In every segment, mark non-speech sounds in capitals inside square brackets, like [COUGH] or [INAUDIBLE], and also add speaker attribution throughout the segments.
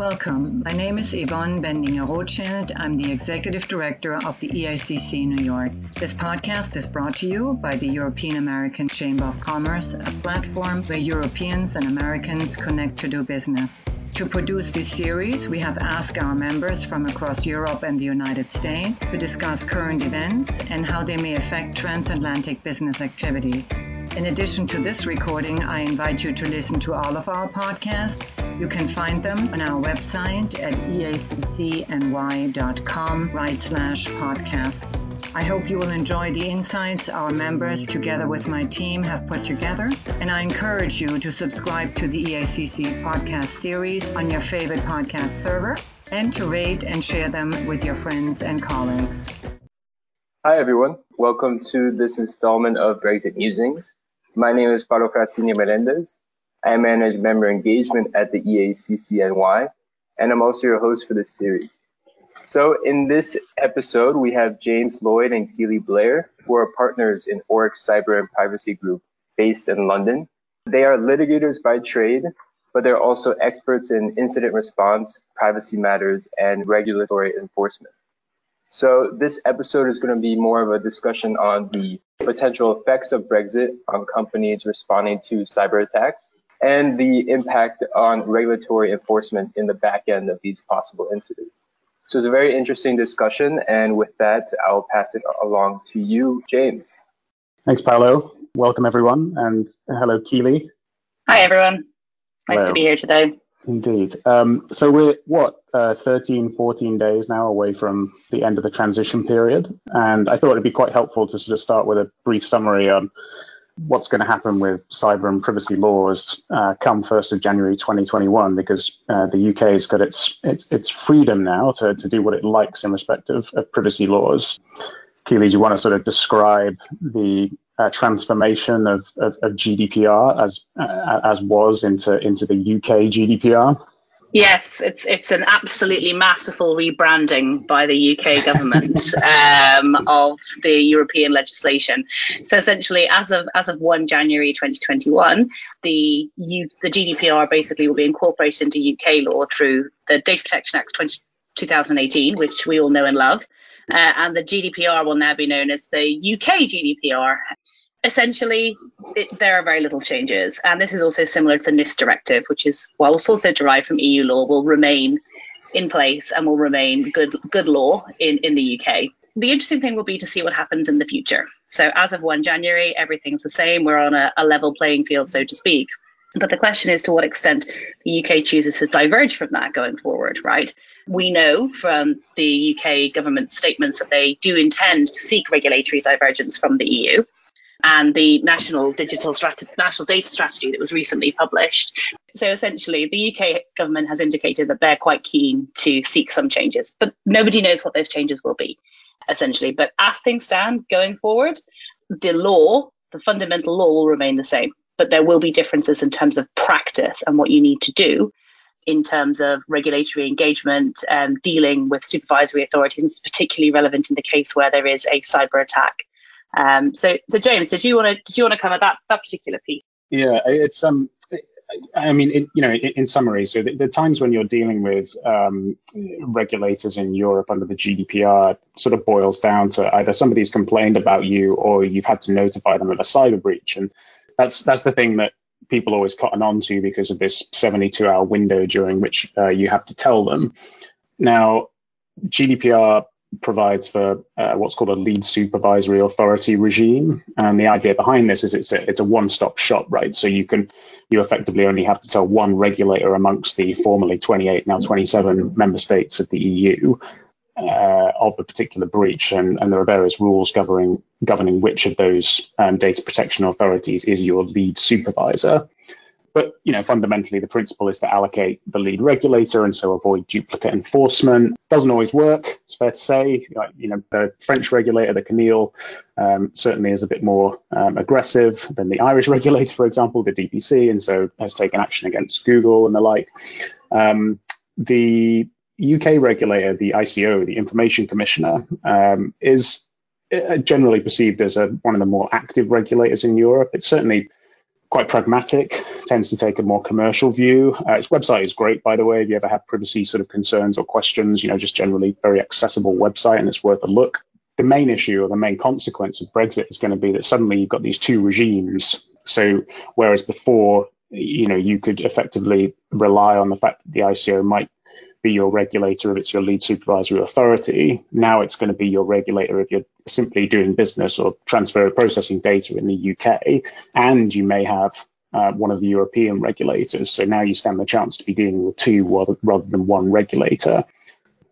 Speaker 1: Welcome. My name is Yvonne Bendinger Rothschild. I'm the Executive Director of the EACC New York. This podcast is brought to you by the European American Chamber of Commerce, a platform where Europeans and Americans connect to do business. To produce this series, we have asked our members from across Europe and the United States to discuss current events and how they may affect transatlantic business activities. In addition to this recording, I invite you to listen to all of our podcasts. You can find them on our website at eaccny.com right slash podcasts. I hope you will enjoy the insights our members, together with my team, have put together, and I encourage you to subscribe to the EACC podcast series on your favorite podcast server and to rate and share them with your friends and colleagues.
Speaker 2: Hi, everyone. Welcome to this installment of Brexit Musings. My name is Paulo Fratini Melendez. I manage member engagement at the EACCNY, and I'm also your host for this series. So in this episode, we have James Lloyd and Keely Blair, who are partners in Orrick's Cyber and Privacy Group based in London. They are litigators by trade, but they're also experts in incident response, privacy matters, and regulatory enforcement. So this episode is going to be more of a discussion on the potential effects of Brexit on companies responding to cyber attacks and the impact on regulatory enforcement in the back end of these possible incidents. So it's a very interesting discussion. And with that, I'll pass it along to you, James.
Speaker 3: Thanks, Paolo. Welcome, everyone. And hello, Keely.
Speaker 4: Hi, everyone. Nice hello. to be here today.
Speaker 3: Indeed. Um, so we're, what, uh, 13, 14 days now away from the end of the transition period. And I thought it'd be quite helpful to sort of start with a brief summary on what's going to happen with cyber and privacy laws uh, come 1st of January 2021, because uh, the UK has got its, its, its freedom now to, to do what it likes in respect of, of privacy laws. Keely, do you want to sort of describe the uh, transformation of, of, of, GDPR as uh, as was into into the UK GDPR?
Speaker 4: Yes, it's it's an absolutely masterful rebranding by the UK government [LAUGHS] um, of the European legislation. So essentially, as of as of 1 January 2021, the U, the GDPR basically will be incorporated into UK law through the Data Protection Act 20, 2018, which we all know and love. Uh, and the GDPR will now be known as the UK GDPR essentially, it, there are very little changes. And this is also similar to the NIS directive, which is, while it's also derived from EU law, will remain in place and will remain good good law in, in the UK. The interesting thing will be to see what happens in the future. So as of 1 January, everything's the same. We're on a, a level playing field, so to speak. But the question is to what extent the UK chooses to diverge from that going forward, right? We know from the UK government statements that they do intend to seek regulatory divergence from the EU and the national digital national data strategy that was recently published. So essentially, the UK government has indicated that they're quite keen to seek some changes, but nobody knows what those changes will be, essentially. But as things stand going forward, the law, the fundamental law will remain the same, but there will be differences in terms of practice and what you need to do in terms of regulatory engagement, um, dealing with supervisory authorities, and it's particularly relevant in the case where there is a cyber attack um, so, so James, did you want to did you want to cover that that particular piece?
Speaker 3: Yeah, it's um, I mean, it, you know, in, summary, so the, the, times when you're dealing with um, regulators in Europe under the GDPR sort of boils down to either somebody's complained about you or you've had to notify them of a cyber breach, and that's that's the thing that people always cotton on to because of this 72 hour window during which uh, you have to tell them. Now, GDPR provides for uh, what's called a lead supervisory authority regime. And the idea behind this is it's a, it's a one-stop shop, right? So you can you effectively only have to tell one regulator amongst the formerly 28, now 27 member states of the EU uh, of a particular breach, and, and, there are various rules governing governing which of those um, data protection authorities is your lead supervisor. But you know, fundamentally, the principle is to allocate the lead regulator and so avoid duplicate enforcement. Doesn't always work. It's fair to say. You know, the French regulator, the CNIL, um, certainly is a bit more um, aggressive than the Irish [LAUGHS] regulator, for example, the DPC, and so has taken action against Google and the like. Um, the UK regulator, the ICO, the Information Commissioner, um, is uh, generally perceived as a, one of the more active regulators in Europe. It's certainly quite pragmatic, tends to take a more commercial view. Uh, its website is great, by the way. If you ever have privacy sort of concerns or questions, you know, just generally very accessible website and it's worth a look. The main issue or the main consequence of Brexit is going to be that suddenly you've got these two regimes. So whereas before, you know, you could effectively rely on the fact that the ICO might be your regulator if it's your lead supervisory authority. Now it's going to be your regulator if you're simply doing business or transfer processing data in the UK. And you may have uh, one of the European regulators. So now you stand the chance to be dealing with two rather, rather than one regulator.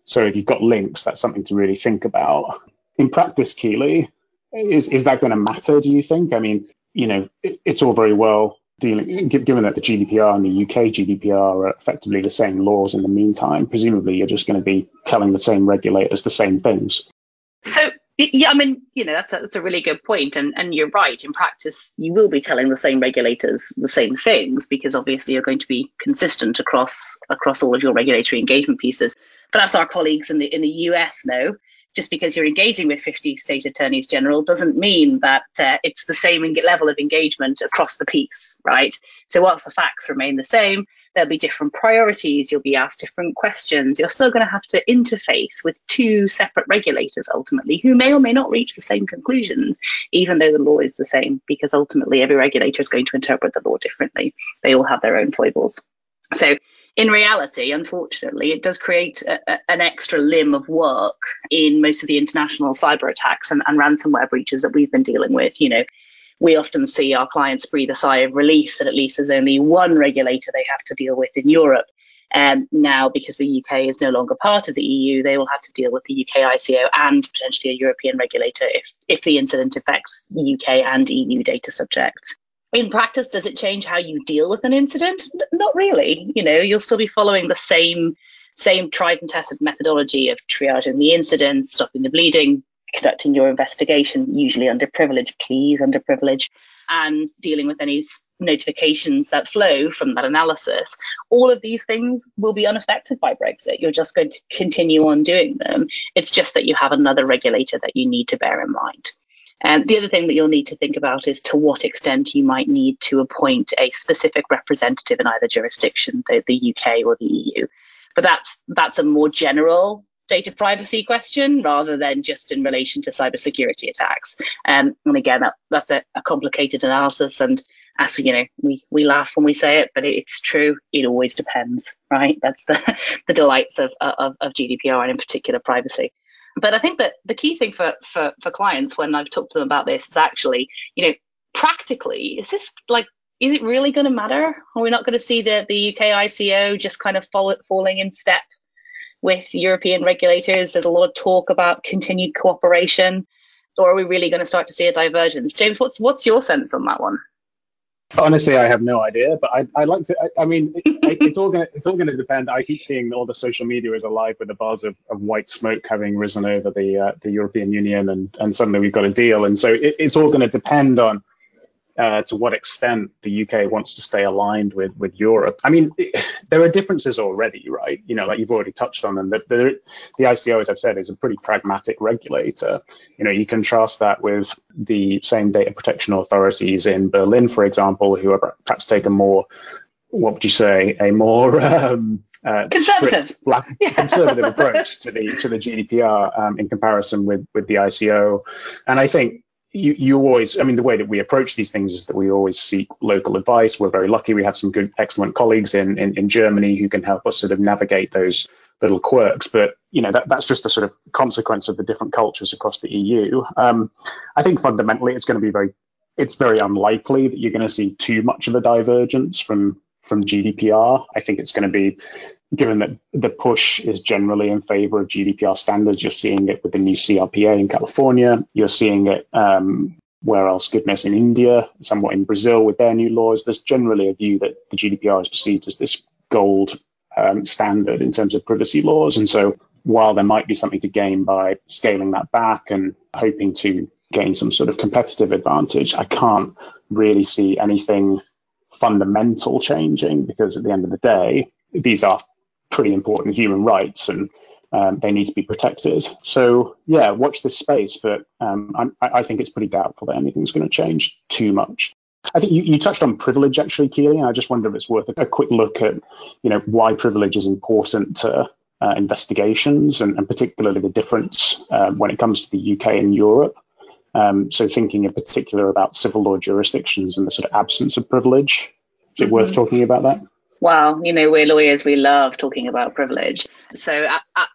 Speaker 3: So if you've got links, that's something to really think about. In practice, Keely, is, is that going to matter, do you think? I mean, you know, it, it's all very well dealing, given that the GDPR and the UK GDPR are effectively the same laws in the meantime, presumably you're just going to be telling the same regulators the same things.
Speaker 4: So yeah, I mean, you know, that's a, that's a really good point, and and you're right. In practice, you will be telling the same regulators the same things because obviously you're going to be consistent across across all of your regulatory engagement pieces. But as our colleagues in the in the US know, just because you're engaging with 50 state attorneys general doesn't mean that uh, it's the same level of engagement across the piece, right? So whilst the facts remain the same, there'll be different priorities, you'll be asked different questions, you're still going to have to interface with two separate regulators ultimately who may or may not reach the same conclusions, even though the law is the same, because ultimately every regulator is going to interpret the law differently. They all have their own foibles. So in reality, unfortunately, it does create a, a, an extra limb of work in most of the international cyber attacks and, and ransomware breaches that we've been dealing with. You know, we often see our clients breathe a sigh of relief that at least there's only one regulator they have to deal with in Europe. Um, now, because the UK is no longer part of the EU, they will have to deal with the UK ICO and potentially a European regulator if, if the incident affects UK and EU data subjects in practice, does it change how you deal with an incident? Not really. You know, you'll still be following the same same tried and tested methodology of triaging the incident, stopping the bleeding, conducting your investigation, usually under privilege, please under privilege, and dealing with any notifications that flow from that analysis. All of these things will be unaffected by Brexit. You're just going to continue on doing them. It's just that you have another regulator that you need to bear in mind. And the other thing that you'll need to think about is to what extent you might need to appoint a specific representative in either jurisdiction, the, the UK or the EU. But that's that's a more general data privacy question rather than just in relation to cybersecurity attacks. Um, and again, that, that's a, a, complicated analysis. And as we, you know, we, we laugh when we say it, but it's true. It always depends, right? That's the, [LAUGHS] the delights of, of, of GDPR and in particular privacy. But I think that the key thing for, for, for clients when I've talked to them about this is actually, you know, practically, is this like, is it really going to matter? Are we not going to see the, the UK ICO just kind of fall, falling in step with European regulators? There's a lot of talk about continued cooperation. Or are we really going to start to see a divergence? James, what's what's your sense on that one?
Speaker 3: Honestly, I have no idea, but I, I like to. I, I mean, it, it's all gonna it's all gonna depend. I keep seeing all the social media is alive with the buzz of, of white smoke having risen over the uh, the European Union, and and suddenly we've got a deal, and so it, it's all to depend on uh, to what extent the UK wants to stay aligned with with Europe. I mean, it, there are differences already, right? You know, like you've already touched on them. The, the, the ICO, as I've said, is a pretty pragmatic regulator. You know, you contrast that with the same data protection authorities in Berlin, for example, who are perhaps take a more, what would you say, a more um,
Speaker 4: uh, conservative,
Speaker 3: black, [LAUGHS] yeah. conservative approach to the to the GDPR um, in comparison with with the ICO, and I think you, you always, I mean, the way that we approach these things is that we always seek local advice. We're very lucky. We have some good, excellent colleagues in, in, in Germany who can help us sort of navigate those little quirks. But, you know, that, that's just a sort of consequence of the different cultures across the EU. Um, I think fundamentally it's going to be very, it's very unlikely that you're going to see too much of a divergence from, from GDPR. I think it's going to be given that the push is generally in favor of GDPR standards, you're seeing it with the new CPRA in California. You're seeing it um, where else? Goodness, in India, somewhat in Brazil with their new laws. There's generally a view that the GDPR is perceived as this gold um, standard in terms of privacy laws. And so while there might be something to gain by scaling that back and hoping to gain some sort of competitive advantage, I can't really see anything fundamental changing because at the end of the day, these are pretty important human rights and um, they need to be protected. So yeah, watch this space, but um, I, I, think it's pretty doubtful that anything's going to change too much. I think you, you touched on privilege actually, Keely, and I just wonder if it's worth a, a quick look at, you know, why privilege is important to uh, investigations and, and, particularly the difference uh, when it comes to the UK and Europe. Um, so thinking in particular about civil law jurisdictions and the sort of absence of privilege. Is it mm-hmm. worth talking about that?
Speaker 4: Well, you know, we're lawyers. We love talking about privilege. So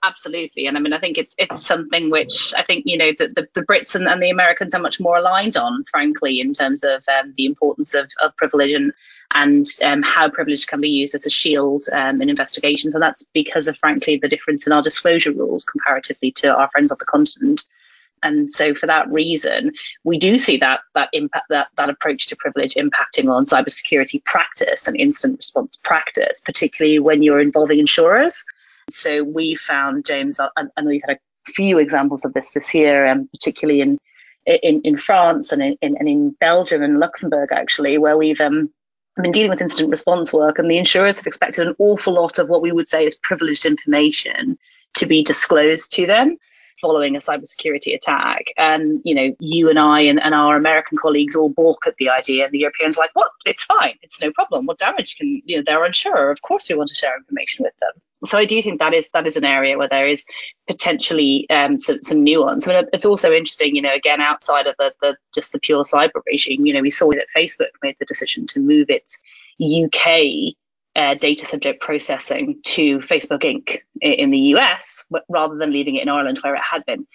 Speaker 4: absolutely, and I mean, I think it's it's something which I think you know the the, the Brits and, and, the Americans are much more aligned on, frankly, in terms of um, the importance of, of privilege and and um, how privilege can be used as a shield um, in investigations. And that's because of, frankly, the difference in our disclosure rules comparatively to our friends on the continent. And so for that reason, we do see that that impact that that approach to privilege impacting on cybersecurity practice and incident response practice, particularly when you're involving insurers. So we found, James, and we've had a few examples of this this year, um, particularly in in, in France and in, in, and in Belgium and Luxembourg, actually, where we've um, been dealing with incident response work, and the insurers have expected an awful lot of what we would say is privileged information to be disclosed to them following a cybersecurity attack. And, you know, you and I and, and our American colleagues all balk at the idea. And the Europeans are like, what? It's fine. It's no problem. What damage can, you know, they're unsure. Of course we want to share information with them. So I do think that is that is an area where there is potentially um, some, some nuance. I mean, it's also interesting, you know, again, outside of the, the just the pure cyber regime, you know, we saw that Facebook made the decision to move its UK uh, data subject processing to Facebook Inc. in the US rather than leaving it in Ireland where it had been.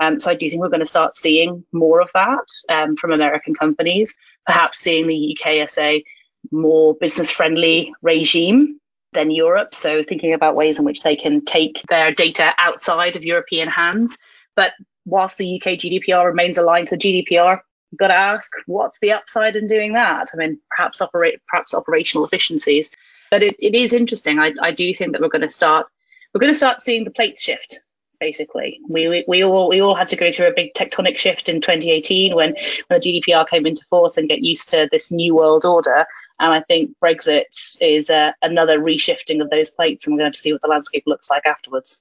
Speaker 4: Um, so I do think we're going to start seeing more of that um, from American companies, perhaps seeing the UK as a more business friendly regime than Europe. So thinking about ways in which they can take their data outside of European hands. But whilst the UK GDPR remains aligned to GDPR, you've got to ask what's the upside in doing that? I mean, perhaps operate perhaps operational efficiencies. But it, it is interesting. I, I do think that we're going to start we're going to start seeing the plates shift. Basically, we, we, we all we all had to go through a big tectonic shift in 2018 when when the GDPR came into force and get used to this new world order. And I think Brexit is uh, another reshifting of those plates, and we're going to see what the landscape looks like afterwards.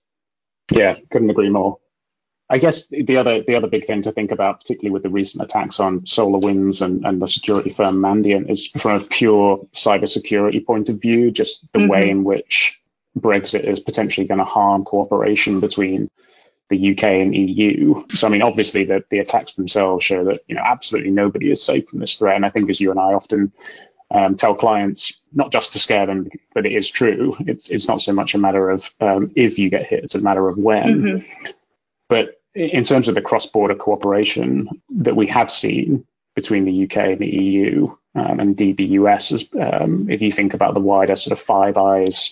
Speaker 3: Yeah, couldn't agree more. I guess the other the other big thing to think about, particularly with the recent attacks on SolarWinds and, and the security firm Mandiant, is from a pure cybersecurity point of view, just the mm-hmm. way in which Brexit is potentially going to harm cooperation between the UK and EU. So I mean, obviously the the attacks themselves show that you know absolutely nobody is safe from this threat. And I think as you and I often um, tell clients, not just to scare them, but it is true. It's it's not so much a matter of um, if you get hit; it's a matter of when. Mm-hmm. But in terms of the cross-border cooperation that we have seen between the UK and the EU, um, and indeed the US, um, if you think about the wider sort of Five Eyes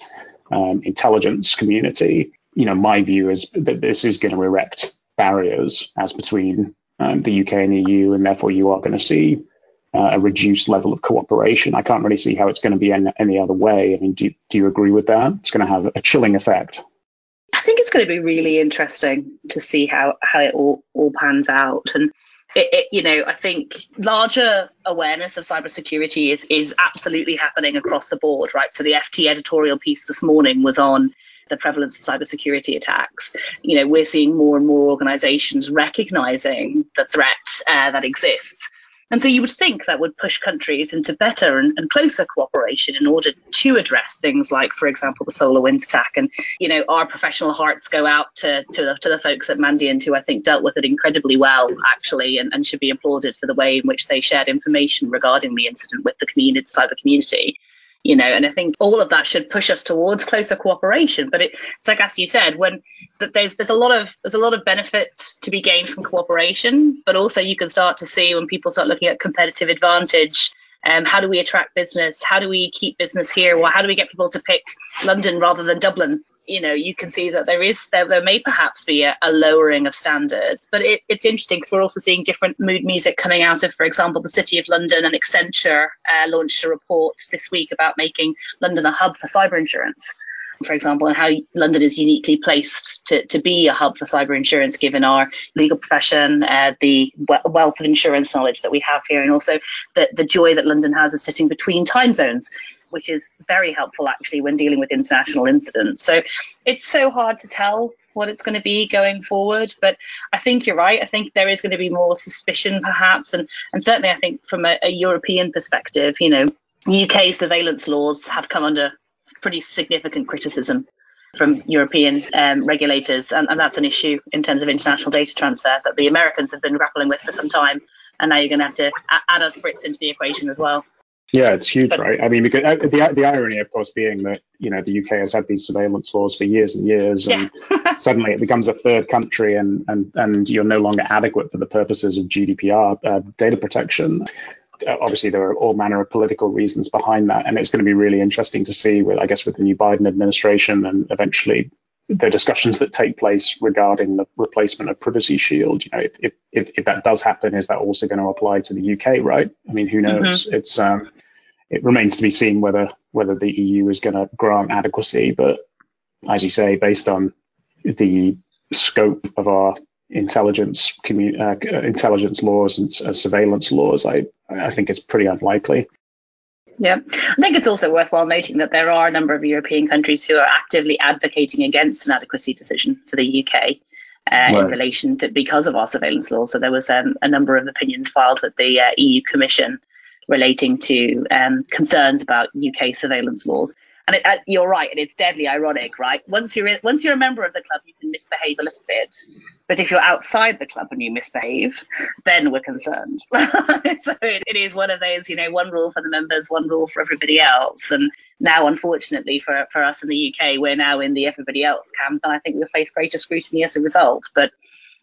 Speaker 3: um, intelligence community, you know, my view is that this is going to erect barriers as between um, the UK and the EU, and therefore you are going to see uh, a reduced level of cooperation. I can't really see how it's going to be any, any other way. I mean, do, do you agree with that? It's going to have a chilling effect.
Speaker 4: I think it's going to be really interesting to see how how it all all pans out and. It, it, you know, I think larger awareness of cybersecurity is is absolutely happening across the board, right? So the FT editorial piece this morning was on the prevalence of cybersecurity attacks. You know, we're seeing more and more organizations recognizing the threat uh, that exists and so you would think that would push countries into better and, and, closer cooperation in order to address things like, for example, the SolarWinds attack. And, you know, our professional hearts go out to, to, the, to the folks at Mandiant who I think dealt with it incredibly well, actually, and, and should be applauded for the way in which they shared information regarding the incident with the community, cyber community you know and i think all of that should push us towards closer cooperation. But it, it's like as you said when there's there's a lot of there's a lot of benefit to be gained from cooperation but also you can start to see when people start looking at competitive advantage um, how do we attract business? How do we keep business here? Well how do we get people to pick london rather than dublin you know, you can see that there is there, there may perhaps be a, a lowering of standards, but it, it's interesting because we're also seeing different mood music coming out of, for example, the City of London and Accenture uh, launched a report this week about making London a hub for cyber insurance, for example, and how London is uniquely placed to, to be a hub for cyber insurance given our legal profession, uh, the wealth of insurance knowledge that we have here, and also the, the joy that London has of sitting between time zones which is very helpful actually when dealing with international incidents. So it's so hard to tell what it's going to be going forward. But I think you're right. I think there is going to be more suspicion, perhaps, and and certainly I think from a, a European perspective, you know, UK surveillance laws have come under pretty significant criticism from European um, regulators, and, and, that's an issue in terms of international data transfer that the Americans have been grappling with for some time, and now you're going to have to add us Brits into the equation as well.
Speaker 3: Yeah, it's huge, but, right? I mean, because uh, the the irony, of course, being that you know the UK has had these surveillance laws for years and years, and yeah. [LAUGHS] suddenly it becomes a third country, and and and you're no longer adequate for the purposes of GDPR uh, data protection. Uh, obviously, there are all manner of political reasons behind that, and it's going to be really interesting to see, with I guess, with the new Biden administration and eventually the discussions that take place regarding the replacement of Privacy Shield. You know, if if, if that does happen, is that also going to apply to the UK? Right? I mean, who knows? Mm-hmm. It's um, it remains to be seen whether whether the EU is going to grant adequacy. But as you say, based on the scope of our intelligence uh, intelligence laws and uh, surveillance laws, I I think it's pretty unlikely.
Speaker 4: Yeah, I think it's also worthwhile noting that there are a number of European countries who are actively advocating against an adequacy decision for the UK. Uh, right. in relation to because of our surveillance laws. So there was um, a number of opinions filed with the uh, EU Commission relating to um, concerns about UK surveillance laws. And it, uh, you're right, and it's deadly ironic, right? Once you're in, once you're a member of the club, you can misbehave a little bit, but if you're outside the club and you misbehave, then we're concerned. [LAUGHS] so it, it is one of those, you know, one rule for the members, one rule for everybody else. And now, unfortunately, for for us in the UK, we're now in the everybody else camp, and I think we'll face greater scrutiny as a result. But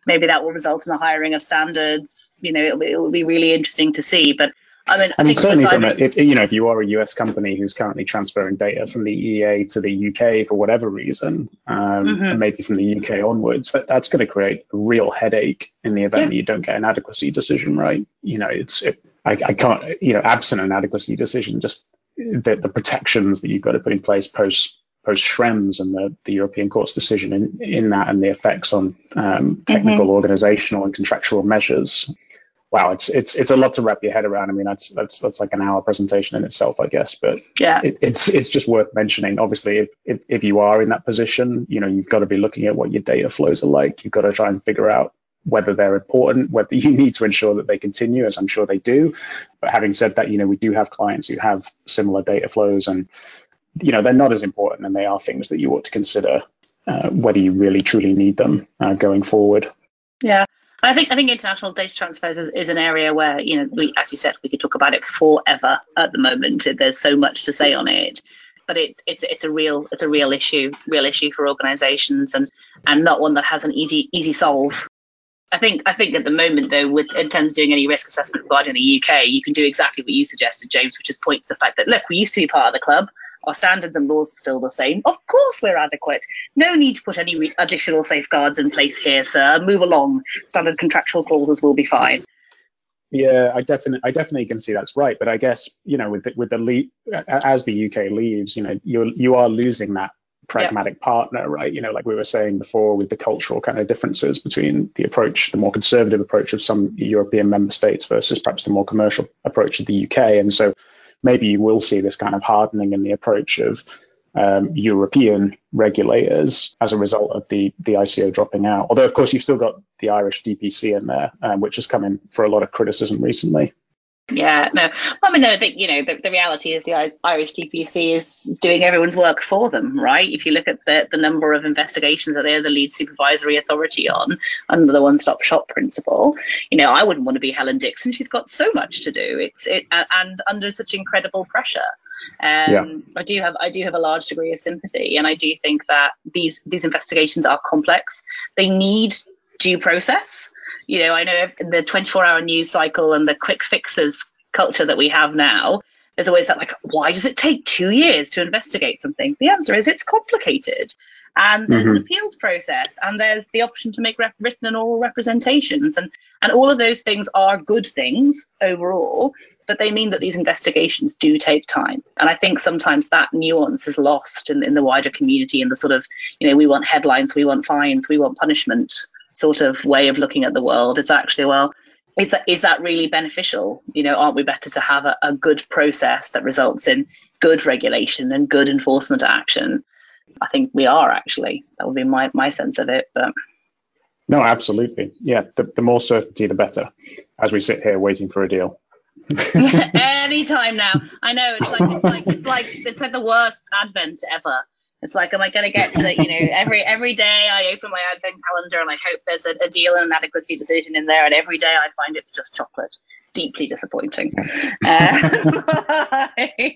Speaker 4: maybe that will result in a hiring of standards. You know, it'll be, it'll be really interesting to see. But I mean, I,
Speaker 3: I mean certainly from a, if, you know, if you are a US company who's currently transferring data from the EA to the UK for whatever reason, um, mm-hmm. and maybe from the UK onwards, that, that's going to create a real headache in the event yeah. that you don't get an adequacy decision right. You know, it's it, I, I can't, you know, absent an adequacy decision, just the, the protections that you've got to put in place post post Schrems and the, the European Court's decision in, in that and the effects on um, technical, mm-hmm. organizational, and contractual measures wow, it's it's it's a lot to wrap your head around. I mean, that's that's that's like an hour presentation in itself, I guess. But
Speaker 4: yeah,
Speaker 3: it, it's it's just worth mentioning. Obviously, if, if if you are in that position, you know, you've got to be looking at what your data flows are like. You've got to try and figure out whether they're important, whether you [LAUGHS] need to ensure that they continue, as I'm sure they do. But having said that, you know, we do have clients who have similar data flows, and you know, they're not as important, and they are things that you ought to consider uh, whether you really truly need them uh, going forward.
Speaker 4: Yeah. I think I think international data transfers is, is, an area where you know we, as you said, we could talk about it forever at the moment. There's so much to say on it, but it's it's it's a real it's a real issue, real issue for organisations, and and not one that has an easy easy solve. I think I think at the moment though, with in terms of doing any risk assessment regarding the UK, you can do exactly what you suggested, James, which is point to the fact that look, we used to be part of the club. Our standards and laws are still the same. Of course, we're adequate. No need to put any re- additional safeguards in place here, sir. Move along. Standard contractual clauses will be fine.
Speaker 3: Yeah, I definitely, I definitely can see that's right. But I guess you know, with the, with the le- as the UK leaves, you know, you you are losing that pragmatic yep. partner, right? You know, like we were saying before, with the cultural kind of differences between the approach, the more conservative approach of some European member states versus perhaps the more commercial approach of the UK, and so maybe you will see this kind of hardening in the approach of um, European regulators as a result of the the ICO dropping out. Although, of course, you've still got the Irish DPC in there, um, which has come in for a lot of criticism recently.
Speaker 4: Yeah, no. I mean, no, the, you know, the, the reality is the Irish DPC is doing everyone's work for them, right? If you look at the, the number of investigations that they're the lead supervisory authority on under the one-stop shop principle, you know, I wouldn't want to be Helen Dixon. She's got so much to do. It's it and under such incredible pressure. Um, yeah. I do have I do have a large degree of sympathy, and I do think that these these investigations are complex. They need due process you know, I know the 24 hour news cycle and the quick fixes culture that we have now, there's always that like, why does it take two years to investigate something? The answer is it's complicated. And there's mm-hmm. an appeals process, and there's the option to make rep- written and oral representations, and and all of those things are good things overall, but they mean that these investigations do take time. And I think sometimes that nuance is lost in, in the wider community, in the sort of, you know, we want headlines, we want fines, we want punishment sort of way of looking at the world. It's actually, well, is that is that really beneficial? You know, aren't we better to have a, a good process that results in good regulation and good enforcement action? I think we are actually. That would be my, my sense of it. But
Speaker 3: no, absolutely. Yeah, the, the more certainty, the better. As we sit here waiting for a deal. [LAUGHS]
Speaker 4: Anytime now. I know it's like it's like it's like it's like the worst advent ever. It's like, am I going to get to the, you know, every [LAUGHS] every day I open my advent calendar and I hope there's a, a, deal and an adequacy decision in there, and every day I find it's just chocolate. Deeply disappointing. Uh, [LAUGHS]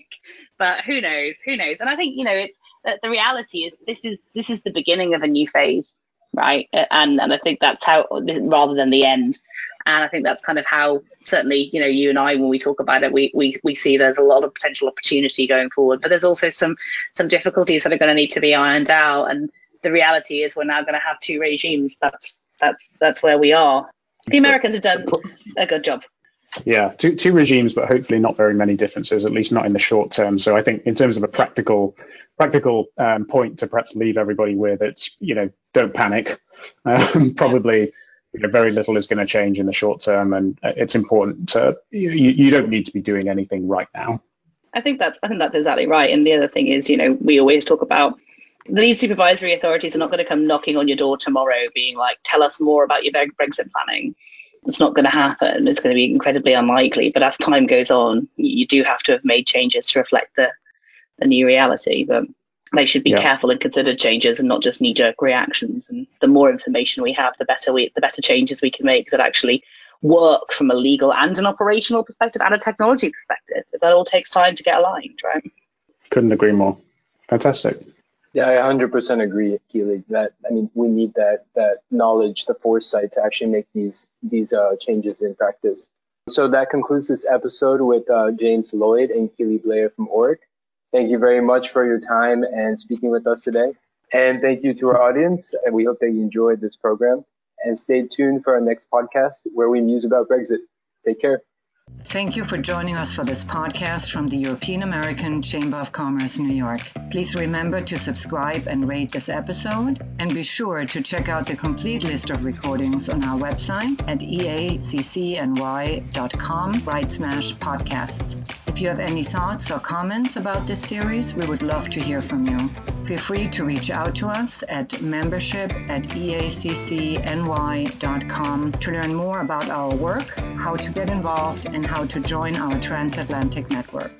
Speaker 4: but who knows? Who knows? And I think you know, it's the reality is this is this is the beginning of a new phase right? And and I think that's how rather than the end. And I think that's kind of how certainly you know you and I when we talk about it we we we see there's a lot of potential opportunity going forward, but there's also some some difficulties that are going to need to be ironed out. And the reality is we're now going to have two regimes. That's that's that's where we are. The Americans have done a good job.
Speaker 3: Yeah, two two regimes, but hopefully not very many differences, at least not in the short term. So I think in terms of a practical practical um, point to perhaps leave everybody with, it's you know don't panic. [LAUGHS] Um, probably you know, very little is going to change in the short term, and it's important to you, you don't need to be doing anything right now.
Speaker 4: I think that's I think that's exactly right. And the other thing is, you know, we always talk about the lead supervisory authorities are not going to come knocking on your door tomorrow, being like, "Tell us more about your Brexit planning." It's not going to happen. It's going to be incredibly unlikely. But as time goes on, you do have to have made changes to reflect the the new reality. But they should be yeah. careful and consider changes and not just knee jerk reactions. And the more information we have, the better we the better changes we can make that actually work from a legal and an operational perspective and a technology perspective. But That all takes time to get aligned, right?
Speaker 3: Couldn't agree more. Fantastic.
Speaker 2: Yeah, I 100% agree, Keely. That I mean, we need that that knowledge, the foresight to actually make these these uh, changes in practice. So that concludes this episode with uh, James Lloyd and Keely Blair from Orrick. Thank you very much for your time and speaking with us today. And thank you to our audience. And we hope that you enjoyed this program. And stay tuned for our next podcast where we muse about Brexit. Take care.
Speaker 1: Thank you for joining us for this podcast from the European American Chamber of Commerce, New York. Please remember to subscribe and rate this episode, and be sure to check out the complete list of recordings on our website at eaccny.com right slash podcasts. If you have any thoughts or comments about this series, we would love to hear from you. Feel free to reach out to us at membership at eaccny.com to learn more about our work, how to get involved, and how to join our transatlantic network.